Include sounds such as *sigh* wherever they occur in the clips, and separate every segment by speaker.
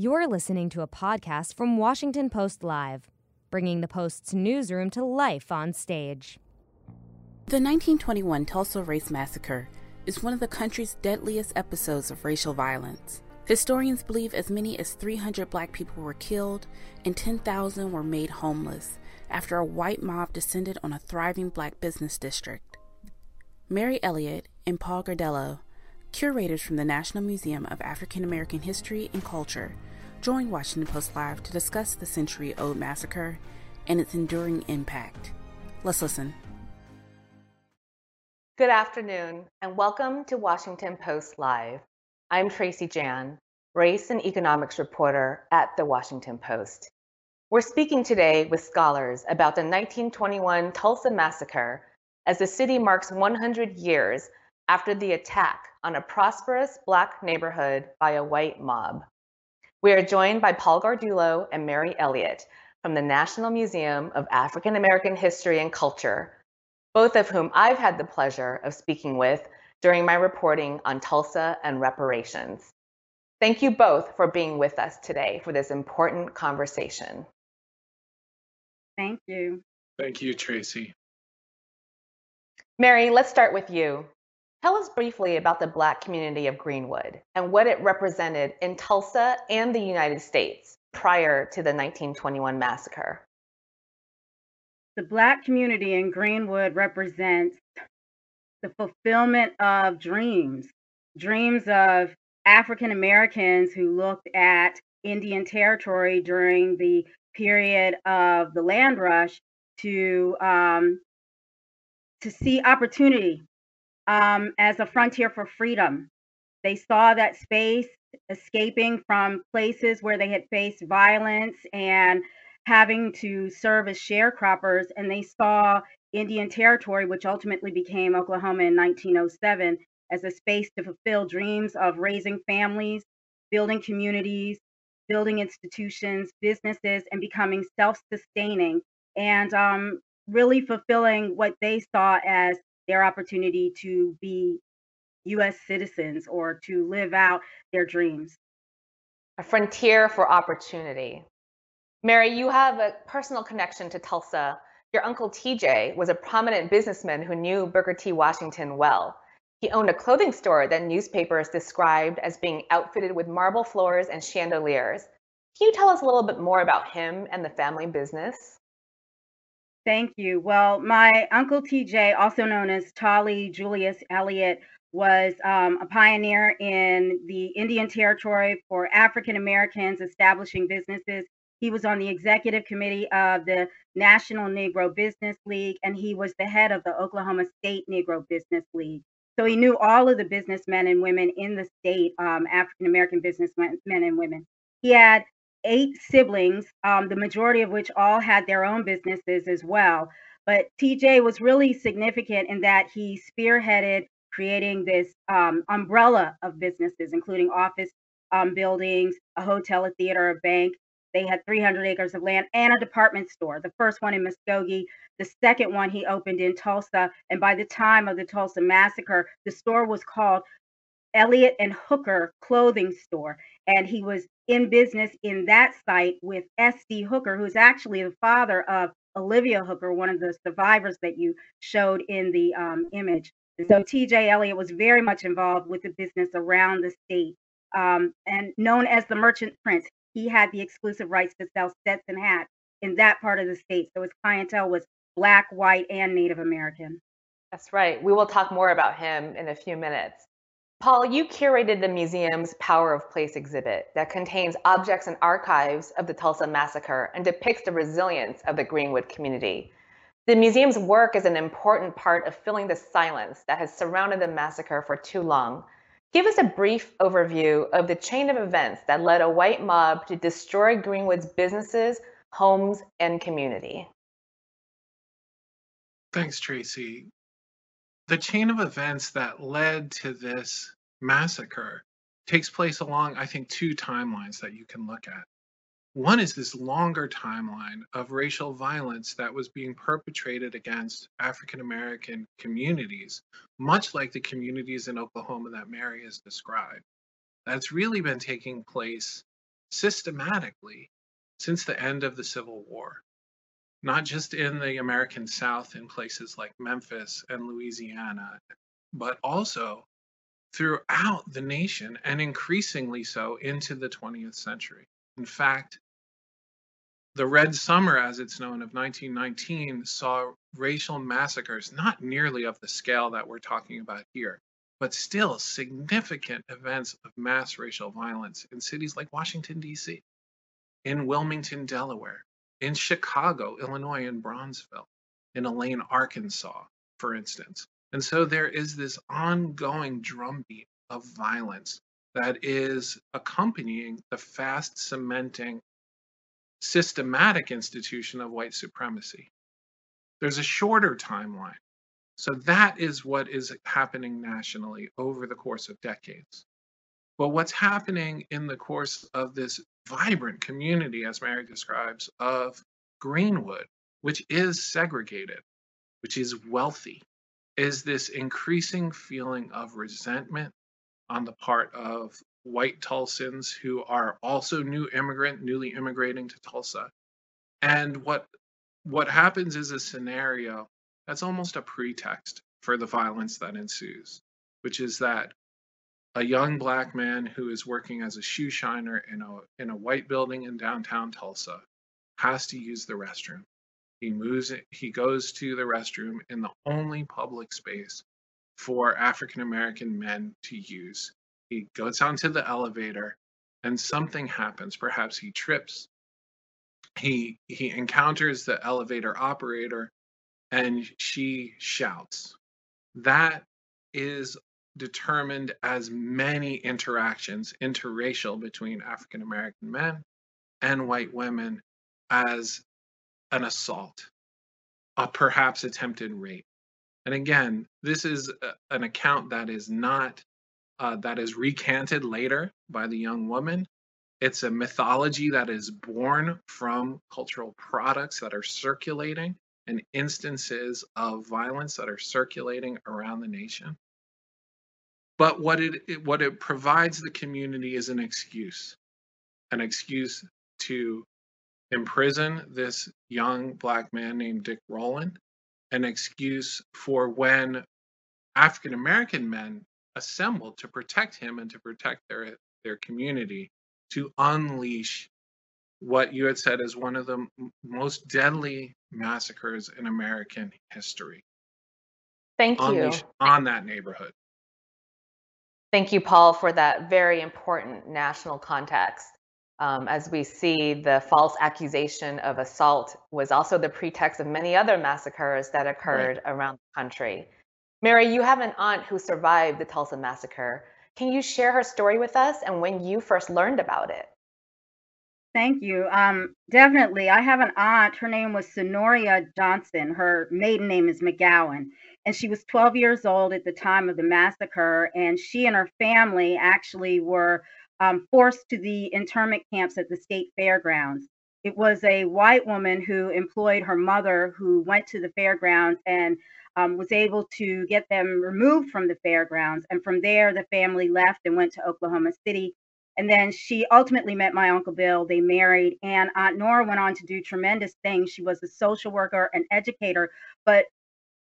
Speaker 1: You're listening to a podcast from Washington Post Live, bringing the Post's newsroom to life on stage.
Speaker 2: The 1921 Tulsa Race Massacre is one of the country's deadliest episodes of racial violence. Historians believe as many as 300 black people were killed and 10,000 were made homeless after a white mob descended on a thriving black business district. Mary Elliott and Paul Gardullo, curators from the National Museum of African American History and Culture, Join Washington Post Live to discuss the century old massacre and its enduring impact. Let's listen.
Speaker 3: Good afternoon, and welcome to Washington Post Live. I'm Tracy Jan, race and economics reporter at the Washington Post. We're speaking today with scholars about the 1921 Tulsa Massacre as the city marks 100 years after the attack on a prosperous Black neighborhood by a white mob. We are joined by Paul Gardullo and Mary Elliott from the National Museum of African American History and Culture, both of whom I've had the pleasure of speaking with during my reporting on Tulsa and reparations. Thank you both for being with us today for this important conversation.
Speaker 4: Thank you.
Speaker 5: Thank you, Tracy.
Speaker 3: Mary, let's start with you. Tell us briefly about the Black community of Greenwood and what it represented in Tulsa and the United States prior to the 1921 massacre.
Speaker 4: The Black community in Greenwood represents the fulfillment of dreams, dreams of African Americans who looked at Indian territory during the period of the land rush to um, to see opportunity um, as a frontier for freedom. They saw that space escaping from places where they had faced violence and having to serve as sharecroppers, and they saw Indian Territory, which ultimately became Oklahoma in 1907, as a space to fulfill dreams of raising families, building communities, building institutions, businesses, and becoming self sustaining and um, really fulfilling what they saw as their opportunity to be US citizens or to live out their dreams.
Speaker 3: A frontier for opportunity. Mary, you have a personal connection to Tulsa. Your uncle TJ was a prominent businessman who knew Booker T. Washington well. He owned a clothing store that newspapers described as being outfitted with marble floors and chandeliers. Can you tell us a little bit more about him and the family business?
Speaker 4: Thank you. Well, my uncle TJ, also known as Tolly Julius Elliott, was um, a pioneer in the Indian Territory for African Americans establishing businesses. He was on the executive committee of the National Negro Business League, and he was the head of the Oklahoma State Negro Business League. So he knew all of the businessmen and women in the state, um, African American businessmen and women. He had eight siblings, um, the majority of which all had their own businesses as well. But TJ was really significant in that he spearheaded creating this um, umbrella of businesses, including office um, buildings, a hotel, a theater, a bank. They had 300 acres of land and a department store. The first one in Muskogee, the second one he opened in Tulsa. And by the time of the Tulsa massacre, the store was called Elliott and Hooker Clothing Store. And he was in business in that site with S.D. Hooker, who's actually the father of Olivia Hooker, one of the survivors that you showed in the um, image. So T.J. Elliott was very much involved with the business around the state um, and known as the Merchant Prince. He had the exclusive rights to sell Stetson hats in that part of the state. So his clientele was Black, white, and Native American.
Speaker 3: That's right. We will talk more about him in a few minutes. Paul, you curated the museum's Power of Place exhibit that contains objects and archives of the Tulsa Massacre and depicts the resilience of the Greenwood community. The museum's work is an important part of filling the silence that has surrounded the massacre for too long. Give us a brief overview of the chain of events that led a white mob to destroy Greenwood's businesses, homes, and community.
Speaker 5: Thanks, Tracy the chain of events that led to this massacre takes place along, I think, two timelines that you can look at. One is this longer timeline of racial violence that was being perpetrated against African American communities, much like the communities in Oklahoma that Mary has described. That's really been taking place systematically since the end of the Civil War, not just in the American South in places like Memphis and Louisiana, but also throughout the nation and increasingly so into the 20th century. In fact, the Red Summer, as it's known, of 1919 saw racial massacres, not nearly of the scale that we're talking about here, but still significant events of mass racial violence in cities like Washington, D.C., in Wilmington, Delaware, in Chicago, Illinois, and Bronzeville, in Elaine, Arkansas, for instance. And so there is this ongoing drumbeat of violence that is accompanying the fast cementing systematic institution of white supremacy. There's a shorter timeline. So that is what is happening nationally over the course of decades. But what's happening in the course of this vibrant community, as Mary describes, of Greenwood, which is segregated, which is wealthy, is this increasing feeling of resentment on the part of white Tulsans who are also new immigrant, newly immigrating to Tulsa. And what what happens is a scenario that's almost a pretext for the violence that ensues, which is that a young black man who is working as a shoe shiner in a in a white building in downtown Tulsa has to use the restroom. He moves he goes to the restroom in the only public space for African American men to use. He goes onto the elevator and something happens. Perhaps he trips. He he encounters the elevator operator and she shouts. That is determined as many interactions interracial between African American men and white women as an assault, a perhaps attempted rape. And again, this is an account that is not uh, that is recanted later by the young woman. It's a mythology that is born from cultural products that are circulating and instances of violence that are circulating around the nation. But what it what it provides the community is an excuse, an excuse to imprison this young black man named Dick Rowland, an excuse for when African American men assembled to protect him and to protect their their community to unleash what you had said is one of the most deadly massacres in American history.
Speaker 3: Thank you.
Speaker 5: On that neighborhood.
Speaker 3: Thank you, Paul, for that very important national context um, as we see the false accusation of assault was also the pretext of many other massacres that occurred right. around the country. Mary, you have an aunt who survived the Tulsa massacre. Can you share her story with us and when you first learned about it?
Speaker 4: Thank you. Um, definitely. I have an aunt. Her name was Sonoria Johnson. Her maiden name is McGowan. And she was 12 years old at the time of the massacre. And she and her family actually were um, forced to the internment camps at the state fairgrounds. It was a white woman who employed her mother, who went to the fairgrounds and um, was able to get them removed from the fairgrounds. And from there, the family left and went to Oklahoma City. And then she ultimately met my Uncle Bill. They married, and Aunt Nora went on to do tremendous things. She was a social worker, and educator, but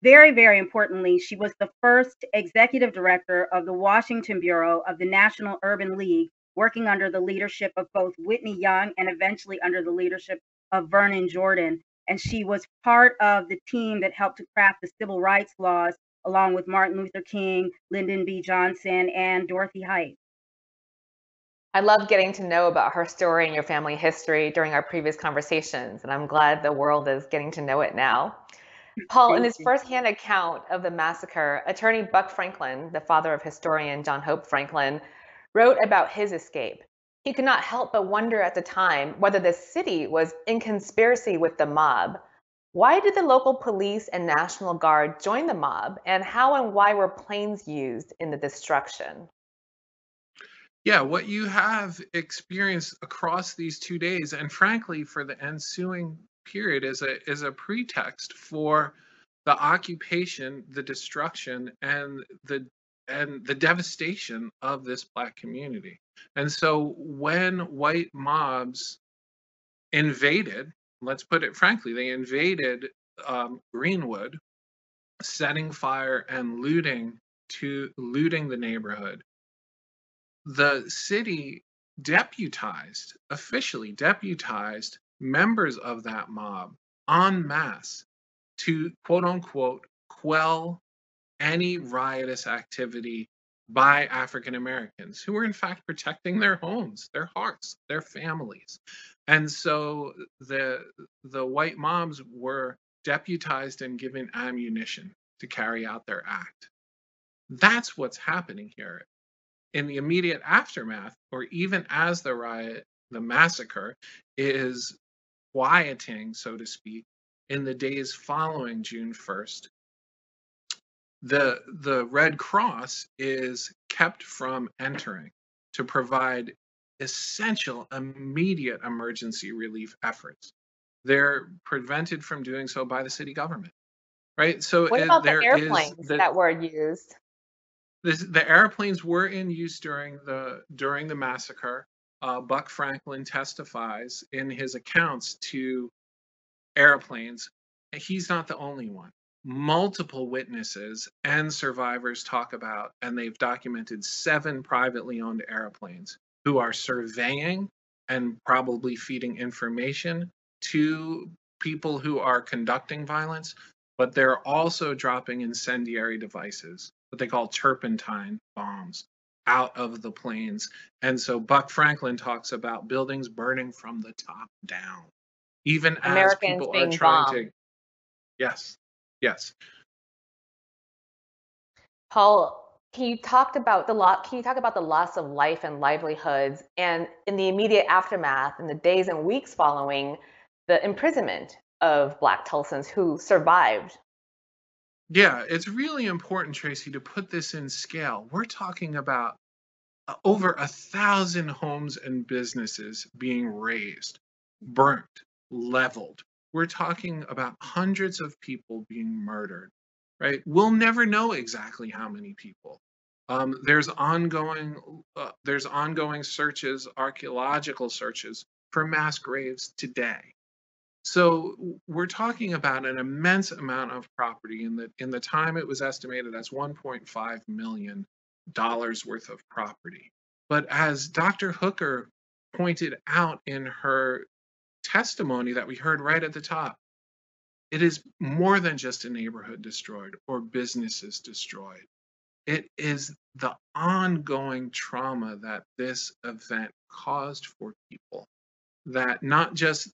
Speaker 4: very, very importantly, she was the first executive director of the Washington Bureau of the National Urban League, working under the leadership of both Whitney Young and eventually under the leadership of Vernon Jordan. And she was part of the team that helped to craft the civil rights laws, along with Martin Luther King, Lyndon B. Johnson, and Dorothy Height.
Speaker 3: I love getting to know about her story and your family history during our previous conversations, and I'm glad the world is getting to know it now. Paul, in his firsthand account of the massacre, attorney Buck Franklin, the father of historian John Hope Franklin, wrote about his escape. He could not help but wonder at the time whether the city was in conspiracy with the mob. Why did the local police and National Guard join the mob, and how and why were planes used in the destruction?
Speaker 5: Yeah, what you have experienced across these two days, and frankly, for the ensuing period, is a is a pretext for the occupation, the destruction, and the and the devastation of this black community. And so when white mobs invaded, let's put it frankly, they invaded um, Greenwood, setting fire and looting to looting the neighborhood. The city deputized, officially deputized members of that mob en masse to quote unquote quell any riotous activity by African Americans who were in fact protecting their homes, their hearts, their families. And so the the white mobs were deputized and given ammunition to carry out their act. That's what's happening here. In the immediate aftermath, or even as the riot, the massacre is quieting, so to speak, in the days following June 1st, the the Red Cross is kept from entering to provide essential immediate emergency relief efforts. They're prevented from doing so by the city government, right? So
Speaker 3: what
Speaker 5: it,
Speaker 3: about the airplanes
Speaker 5: the,
Speaker 3: that were used?
Speaker 5: This, the airplanes were in use during the during the massacre. Uh, Buck Franklin testifies in his accounts to airplanes. He's not the only one multiple witnesses and survivors talk about, and they've documented seven privately owned airplanes who are surveying and probably feeding information to people who are conducting violence, but they're also dropping incendiary devices, what they call turpentine bombs, out of the planes. And so Buck Franklin talks about buildings burning from the top down, even
Speaker 3: Americans
Speaker 5: as people are trying
Speaker 3: bombed.
Speaker 5: to. Yes, Yes.
Speaker 3: Paul, can you talk about the lot? Can you talk about the loss of life and livelihoods, and in the immediate aftermath, in the days and weeks following the imprisonment of Black Tulsans who survived?
Speaker 5: Yeah, it's really important, Tracy, to put this in scale. We're talking about uh, over a thousand homes and businesses being razed, burnt, leveled, we're talking about hundreds of people being murdered, right? We'll never know exactly how many people. Um, there's ongoing uh, there's ongoing searches, archaeological searches for mass graves today. So we're talking about an immense amount of property. In the in the time it was estimated as 1.5 million dollars worth of property. But as Dr. Hooker pointed out in her testimony that we heard right at the top. It is more than just a neighborhood destroyed or businesses destroyed. It is the ongoing trauma that this event caused for people, that not just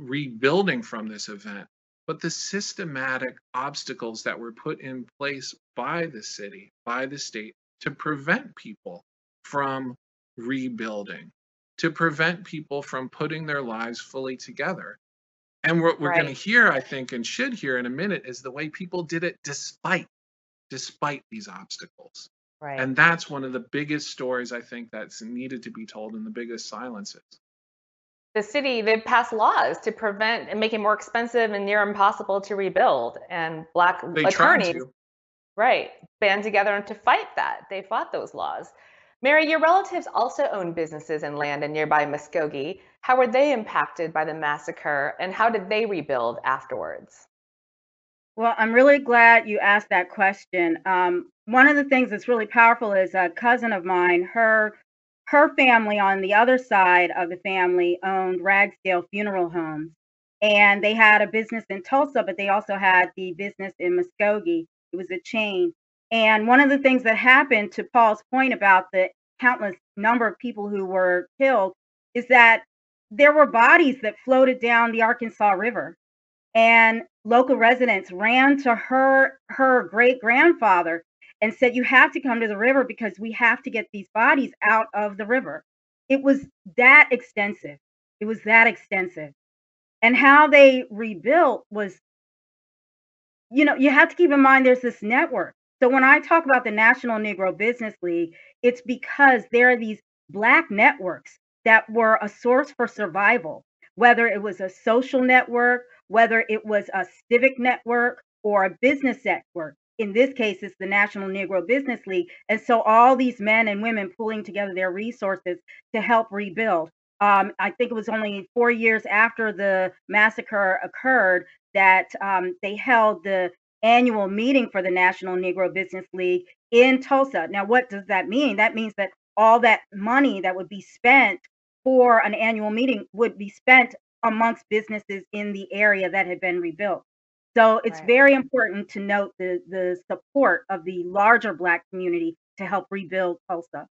Speaker 5: rebuilding from this event, but the systematic obstacles that were put in place by the city, by the state, to prevent people from rebuilding to prevent people from putting their lives fully together. And what we're right. going to hear, I think, and should hear in a minute is the way people did it despite despite these obstacles.
Speaker 3: Right.
Speaker 5: And that's one of the biggest stories I think that's needed to be told and the biggest silences.
Speaker 3: The city, they've passed laws to prevent and make it more expensive and near impossible to rebuild. And black
Speaker 5: they
Speaker 3: attorneys, right, band together to fight that. They fought those laws. Mary, your relatives also own businesses and land in nearby Muskogee. How were they impacted by the massacre and how did they rebuild afterwards?
Speaker 4: Well, I'm really glad you asked that question. Um, one of the things that's really powerful is a cousin of mine, her her family on the other side of the family owned Ragsdale Funeral Homes. And they had a business in Tulsa, but they also had the business in Muskogee. It was a chain. And one of the things that happened to Paul's point about the countless number of people who were killed is that there were bodies that floated down the Arkansas River. And local residents ran to her her great grandfather and said, You have to come to the river because we have to get these bodies out of the river. It was that extensive. It was that extensive. And how they rebuilt was, you know, you have to keep in mind there's this network. So when I talk about the National Negro Business League, it's because there are these Black networks that were a source for survival, whether it was a social network, whether it was a civic network or a business network. In this case, it's the National Negro Business League. And so all these men and women pulling together their resources to help rebuild. Um, I think it was only four years after the massacre occurred that um, they held the annual meeting for the National Negro Business League in Tulsa. Now, what does that mean? That means that all that money that would be spent for an annual meeting would be spent amongst businesses in the area that had been rebuilt. So it's right. very important to note the, the support of the larger Black community to help rebuild Tulsa.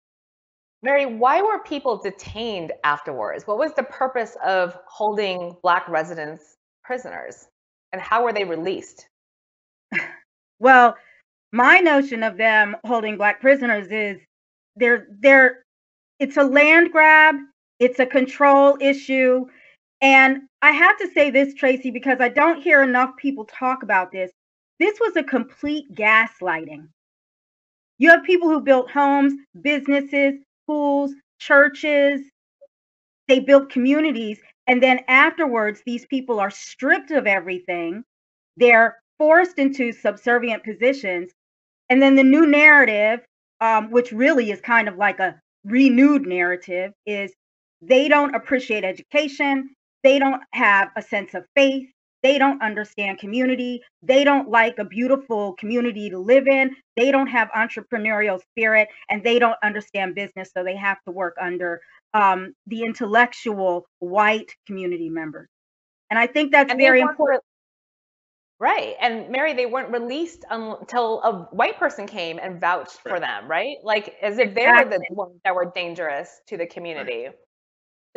Speaker 3: Mary, why were people detained afterwards? What was the purpose of holding Black residents prisoners? And how were they released? *laughs*
Speaker 4: well, my notion of them holding Black prisoners is they're, they're, it's a land grab, it's a control issue. And I have to say this, Tracy, because I don't hear enough people talk about this. This was a complete gaslighting. You have people who built homes, businesses, schools, churches. They built communities. And then afterwards, these people are stripped of everything. They're forced into subservient positions. And then the new narrative, um, which really is kind of like a renewed narrative, is they don't appreciate education. They don't have a sense of faith. They don't understand community. They don't like a beautiful community to live in. They don't have entrepreneurial spirit and they don't understand business. So they have to work under um, the intellectual white community members. And I think that's and very important.
Speaker 3: Right. And Mary, they weren't released until a white person came and vouched for them, right? Like as if they exactly. were the ones that were dangerous to the community. Right.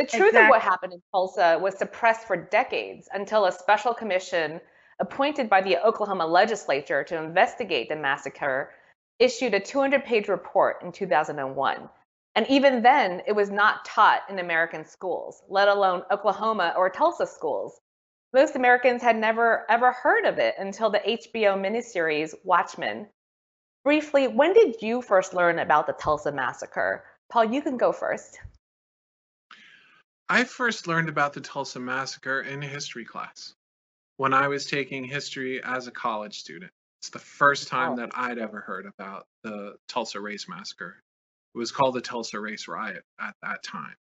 Speaker 3: The truth exactly. of what happened in Tulsa was suppressed for decades until a special commission appointed by the Oklahoma legislature to investigate the massacre issued a 200 page report in 2001. And even then, it was not taught in American schools, let alone Oklahoma or Tulsa schools. Most Americans had never ever heard of it until the HBO miniseries Watchmen. Briefly, when did you first learn about the Tulsa massacre? Paul, you can go first.
Speaker 5: I first learned about the Tulsa Massacre in history class when I was taking history as a college student. It's the first time that I'd ever heard about the Tulsa Race Massacre. It was called the Tulsa Race Riot at that time.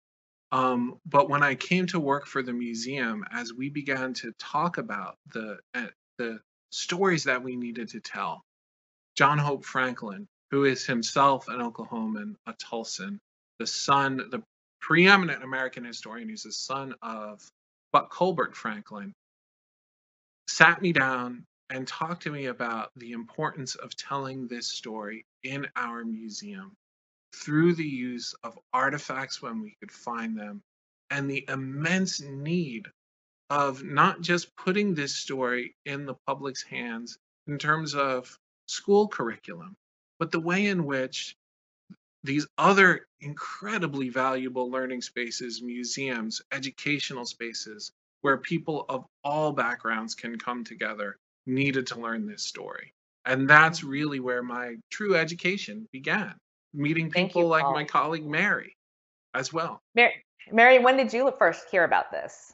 Speaker 5: Um, but when I came to work for the museum, as we began to talk about the uh, the stories that we needed to tell, John Hope Franklin, who is himself an Oklahoman, a Tulsan, the son, the preeminent American historian who's the son of Buck Colbert Franklin, sat me down and talked to me about the importance of telling this story in our museum through the use of artifacts when we could find them and the immense need of not just putting this story in the public's hands in terms of school curriculum, but the way in which these other incredibly valuable learning spaces, museums, educational spaces, where people of all backgrounds can come together, needed to learn this story. And that's really where my true education began, meeting people you, like my colleague Mary as well.
Speaker 3: Mary, Mary, when did you first hear about this?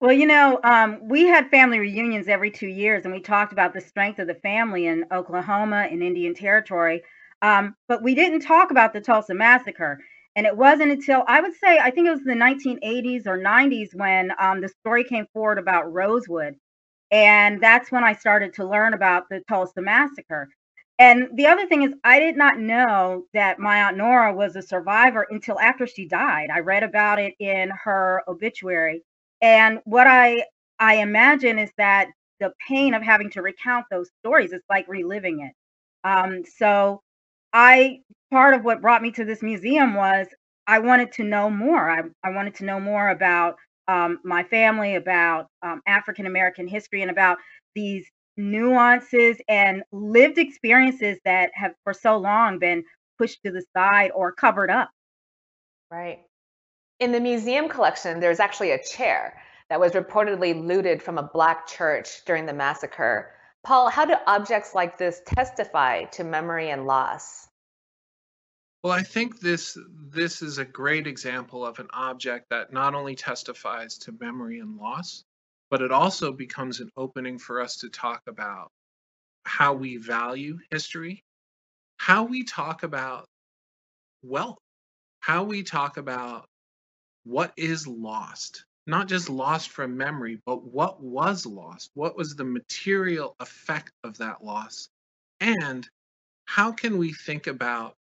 Speaker 4: Well, you know, um, we had family reunions every two years, and we talked about the strength of the family in Oklahoma and Indian Territory. Um, but we didn't talk about the Tulsa massacre. And it wasn't until I would say, I think it was the 1980s or 90s when um, the story came forward about Rosewood. And that's when I started to learn about the Tulsa massacre. And the other thing is, I did not know that my Aunt Nora was a survivor until after she died. I read about it in her obituary. And what I I imagine is that the pain of having to recount those stories is like reliving it. Um, so I part of what brought me to this museum was I wanted to know more. I, I wanted to know more about um, my family, about um, African American history, and about these nuances and lived experiences that have for so long been pushed to the side or covered up.
Speaker 3: Right. In the museum collection, there's actually a chair that was reportedly looted from a black church during the massacre. Paul, how do objects like this testify to memory and loss?
Speaker 5: Well, I think this this is a great example of an object that not only testifies to memory and loss, but it also becomes an opening for us to talk about how we value history, how we talk about wealth, how we talk about what is lost, not just lost from memory, but what was lost, what was the material effect of that loss, and how can we think about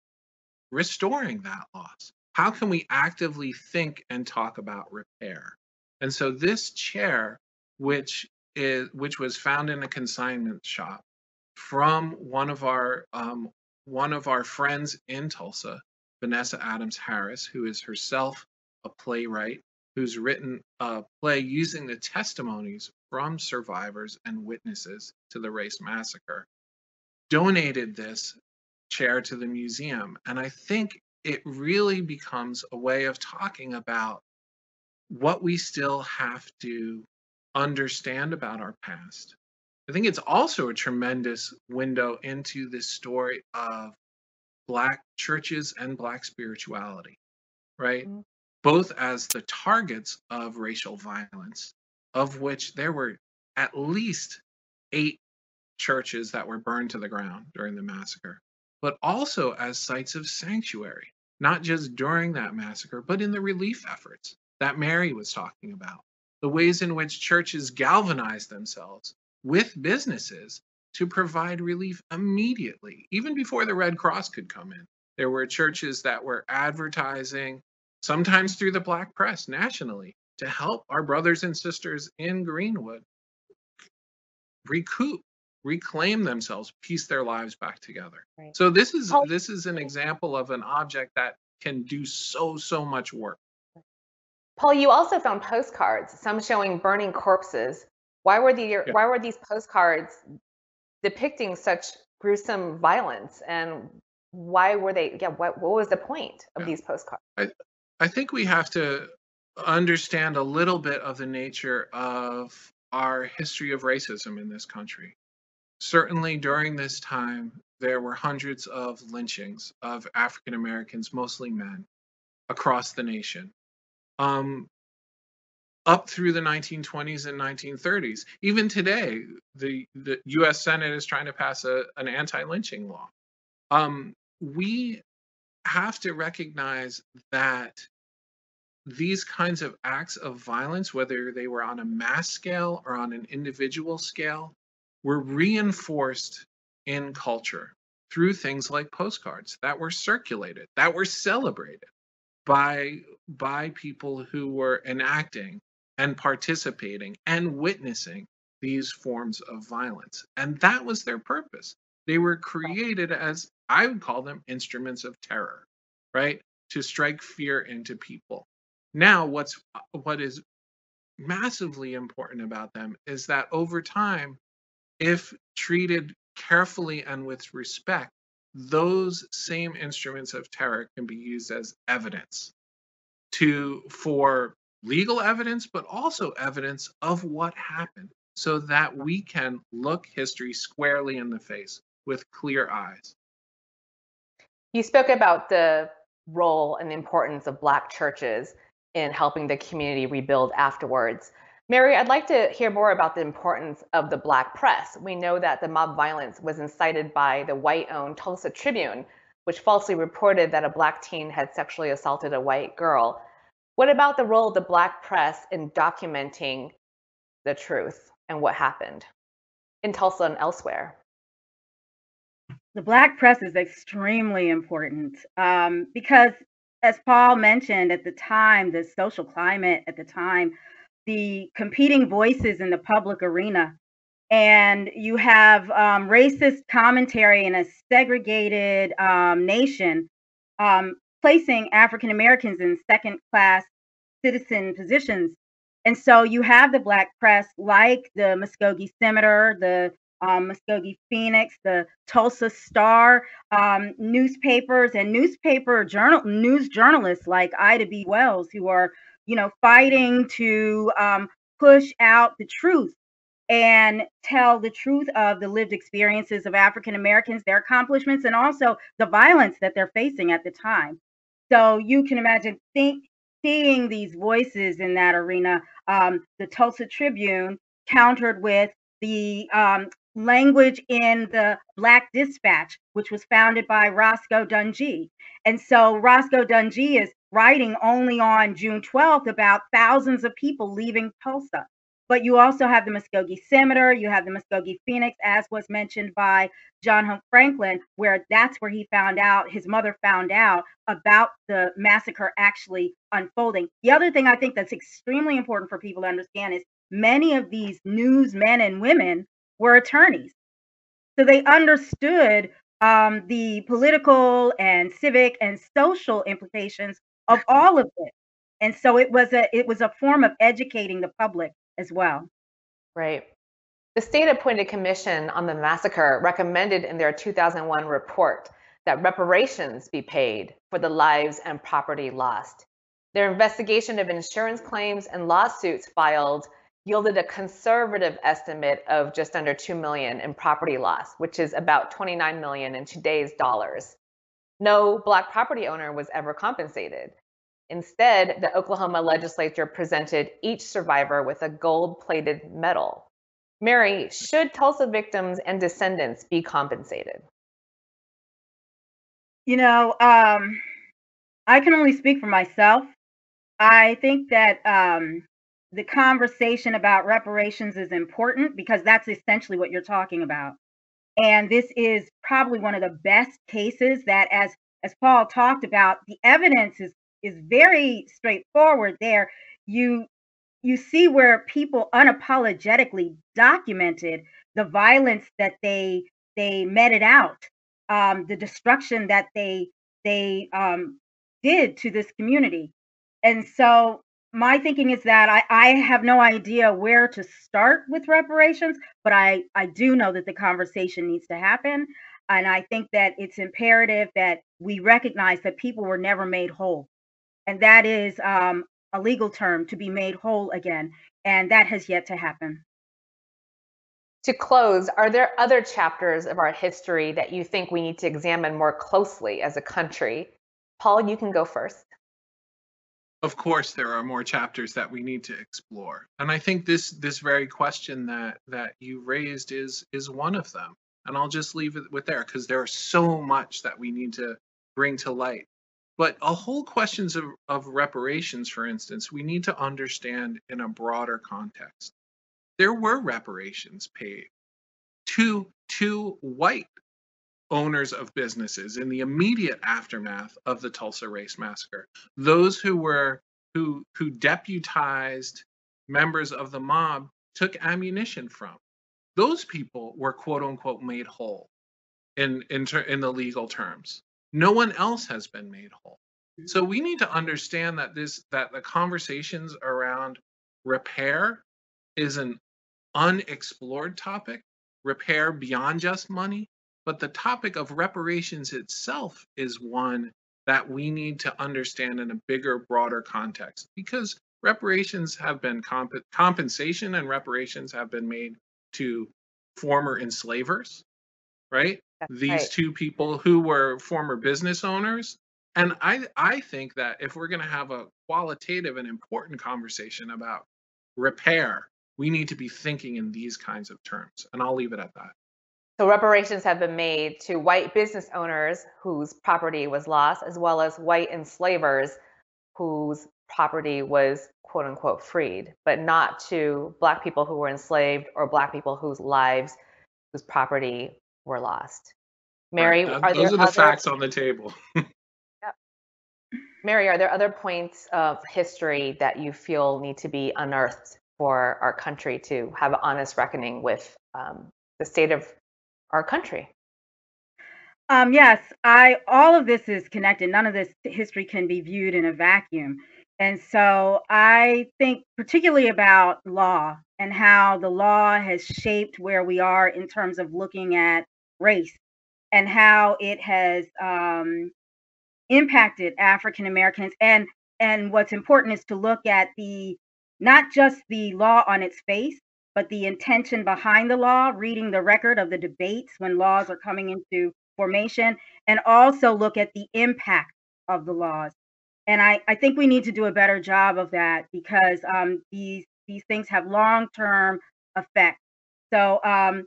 Speaker 5: restoring that loss? How can we actively think and talk about repair? And so this chair, which is which was found in a consignment shop from one of our um, one of our friends in Tulsa, Vanessa Adams Harris, who is herself a playwright who's written a play using the testimonies from survivors and witnesses to the race massacre, donated this chair to the museum. And I think it really becomes a way of talking about what we still have to understand about our past. I think it's also a tremendous window into this story of Black churches and Black spirituality, right? Mm-hmm. Both as the targets of racial violence, of which there were at least eight churches that were burned to the ground during the massacre, but also as sites of sanctuary, not just during that massacre, but in the relief efforts that Mary was talking about, the ways in which churches galvanized themselves with businesses to provide relief immediately, even before the Red Cross could come in. There were churches that were advertising, sometimes through the black press nationally, to help our brothers and sisters in Greenwood recoup reclaim themselves piece their lives back together right. so this is this is an example of an object that can do so so much work
Speaker 3: paul you also found postcards some showing burning corpses why were the yeah. why were these postcards depicting such gruesome violence and why were they yeah what, what was the point of yeah. these postcards
Speaker 5: I, I think we have to understand a little bit of the nature of our history of racism in this country Certainly during this time, there were hundreds of lynchings of African Americans, mostly men, across the nation. Um, up through the 1920s and 1930s. Even today, the, the US Senate is trying to pass a, an anti lynching law. Um, we have to recognize that these kinds of acts of violence, whether they were on a mass scale or on an individual scale, were reinforced in culture through things like postcards that were circulated, that were celebrated by, by people who were enacting and participating and witnessing these forms of violence. And that was their purpose. They were created as, I would call them instruments of terror, right? To strike fear into people. Now, what's what is massively important about them is that over time, if treated carefully and with respect, those same instruments of terror can be used as evidence to for legal evidence but also evidence of what happened so that we can look history squarely in the face with clear eyes
Speaker 3: you spoke about the role and importance of black churches in helping the community rebuild afterwards Mary, I'd like to hear more about the importance of the Black press. We know that the mob violence was incited by the white owned Tulsa Tribune, which falsely reported that a Black teen had sexually assaulted a white girl. What about the role of the Black press in documenting the truth and what happened in Tulsa and elsewhere?
Speaker 4: The Black press is extremely important um, because, as Paul mentioned at the time, the social climate at the time the competing voices in the public arena. And you have um, racist commentary in a segregated um, nation, um, placing African Americans in second class citizen positions. And so you have the Black press, like the Muskogee Cimeter, the um, Muskogee Phoenix, the Tulsa Star, um, newspapers and newspaper journal news journalists like Ida B. Wells, who are you know, fighting to um, push out the truth and tell the truth of the lived experiences of African Americans, their accomplishments, and also the violence that they're facing at the time. So you can imagine think, seeing these voices in that arena. Um, the Tulsa Tribune countered with the um, language in the Black Dispatch, which was founded by Roscoe Dunjee. And so Roscoe Dunjee is writing only on June 12th about thousands of people leaving Tulsa. But you also have the Muskogee Cimeter, you have the Muskogee Phoenix, as was mentioned by John Hope Franklin, where that's where he found out, his mother found out about the massacre actually unfolding. The other thing I think that's extremely important for people to understand is many of these newsmen and women were attorneys. So they understood um, the political and civic and social implications of all of it. And so it was a it was a form of educating the public as well.
Speaker 3: Right. The state appointed commission on the massacre recommended in their 2001 report that reparations be paid for the lives and property lost. Their investigation of insurance claims and lawsuits filed yielded a conservative estimate of just under 2 million in property loss, which is about 29 million in today's dollars. No black property owner was ever compensated. Instead, the Oklahoma legislature presented each survivor with a gold plated medal. Mary, should Tulsa victims and descendants be compensated?
Speaker 4: You know, um, I can only speak for myself. I think that um, the conversation about reparations is important because that's essentially what you're talking about. And this is probably one of the best cases that, as as Paul talked about, the evidence is is very straightforward there. You you see where people unapologetically documented the violence that they they meted out, um, the destruction that they they um, did to this community, and so my thinking is that I, I have no idea where to start with reparations, but I, I do know that the conversation needs to happen. And I think that it's imperative that we recognize that people were never made whole and that is um, a legal term to be made whole again, and that has yet to happen.
Speaker 3: To close, are there other chapters of our history that you think we need to examine more closely as a country? Paul, you can go first.
Speaker 5: Of course, there are more chapters that we need to explore, and I think this this very question that that you raised is is one of them. And I'll just leave it with there because there are so much that we need to bring to light. But a whole questions of, of reparations, for instance, we need to understand in a broader context. There were reparations paid to to white owners of businesses in the immediate aftermath of the Tulsa Race Massacre. Those who were who who deputized members of the mob took ammunition from. Those people were quote unquote made whole in in, ter- in the legal terms. No one else has been made whole. So we need to understand that this that the conversations around repair is an unexplored topic, repair beyond just money, but the topic of reparations itself is one that we need to understand in a bigger, broader context because reparations have been comp- compensation and reparations have been made to former enslavers, right? That's These right. two people who were former business owners. And I, I think that if we're going to have a qualitative and important conversation about repair, we need to be thinking in these kinds of terms. And I'll leave it at that.
Speaker 3: So reparations have been made to white business owners whose property was lost, as well as white enslavers whose property was quote unquote freed, but not to black people who were enslaved or black people whose lives, whose property were lost. Mary,
Speaker 5: right. are those are the other... facts on the table. *laughs* yep.
Speaker 3: Mary, are there other points of history that you feel need to be unearthed for our country to have an honest reckoning with um, the state of our country?
Speaker 4: Um, yes, I all of this is connected. None of this history can be viewed in a vacuum. And so I think particularly about law and how the law has shaped where we are in terms of looking at race and how it has um, impacted African Americans. And and what's important is to look at the not just the law on its face, but the intention behind the law, reading the record of the debates when laws are coming into formation, and also look at the impact of the laws. And I, I think we need to do a better job of that because um, these these things have long term effects. So um,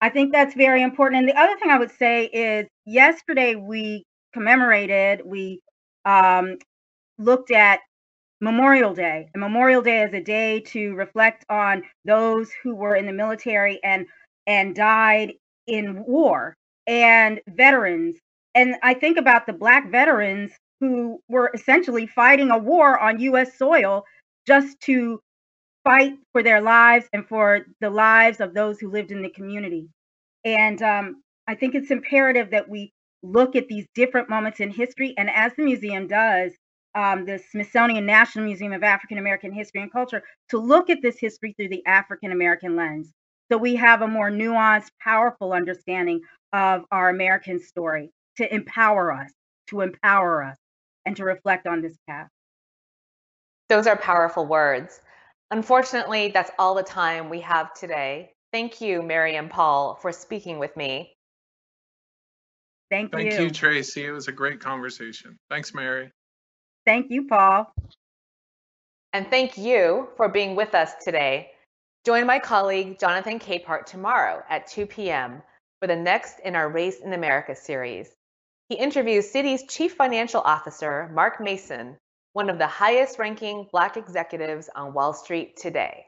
Speaker 4: I think that's very important. And the other thing I would say is yesterday we commemorated, we um, looked at Memorial Day. And Memorial Day is a day to reflect on those who were in the military and and died in war and veterans. And I think about the black veterans who were essentially fighting a war on US soil just to fight for their lives and for the lives of those who lived in the community. And um, I think it's imperative that we look at these different moments in history. And as the museum does, um, the Smithsonian National Museum of African American History and Culture, to look at this history through the African American lens. So we have a more nuanced, powerful understanding of our American story to empower us, to empower us, and to reflect on this path.
Speaker 3: Those are powerful words. Unfortunately, that's all the time we have today. Thank you, Mary and Paul, for speaking with me.
Speaker 4: Thank, you.
Speaker 5: Thank
Speaker 4: you.
Speaker 5: you, Tracy. It was a great conversation. Thanks, Mary.
Speaker 4: Thank you, Paul.
Speaker 3: And thank you for being with us today. Join my colleague Jonathan Capehart tomorrow at 2 p.m. for the next in our Race in America series. He interviews Citi's Chief Financial Officer, Mark Mason, one of the highest ranking Black executives on Wall Street today.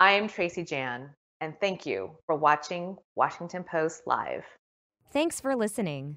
Speaker 3: I am Tracy Jan, and thank you for watching Washington Post Live.
Speaker 1: Thanks for listening.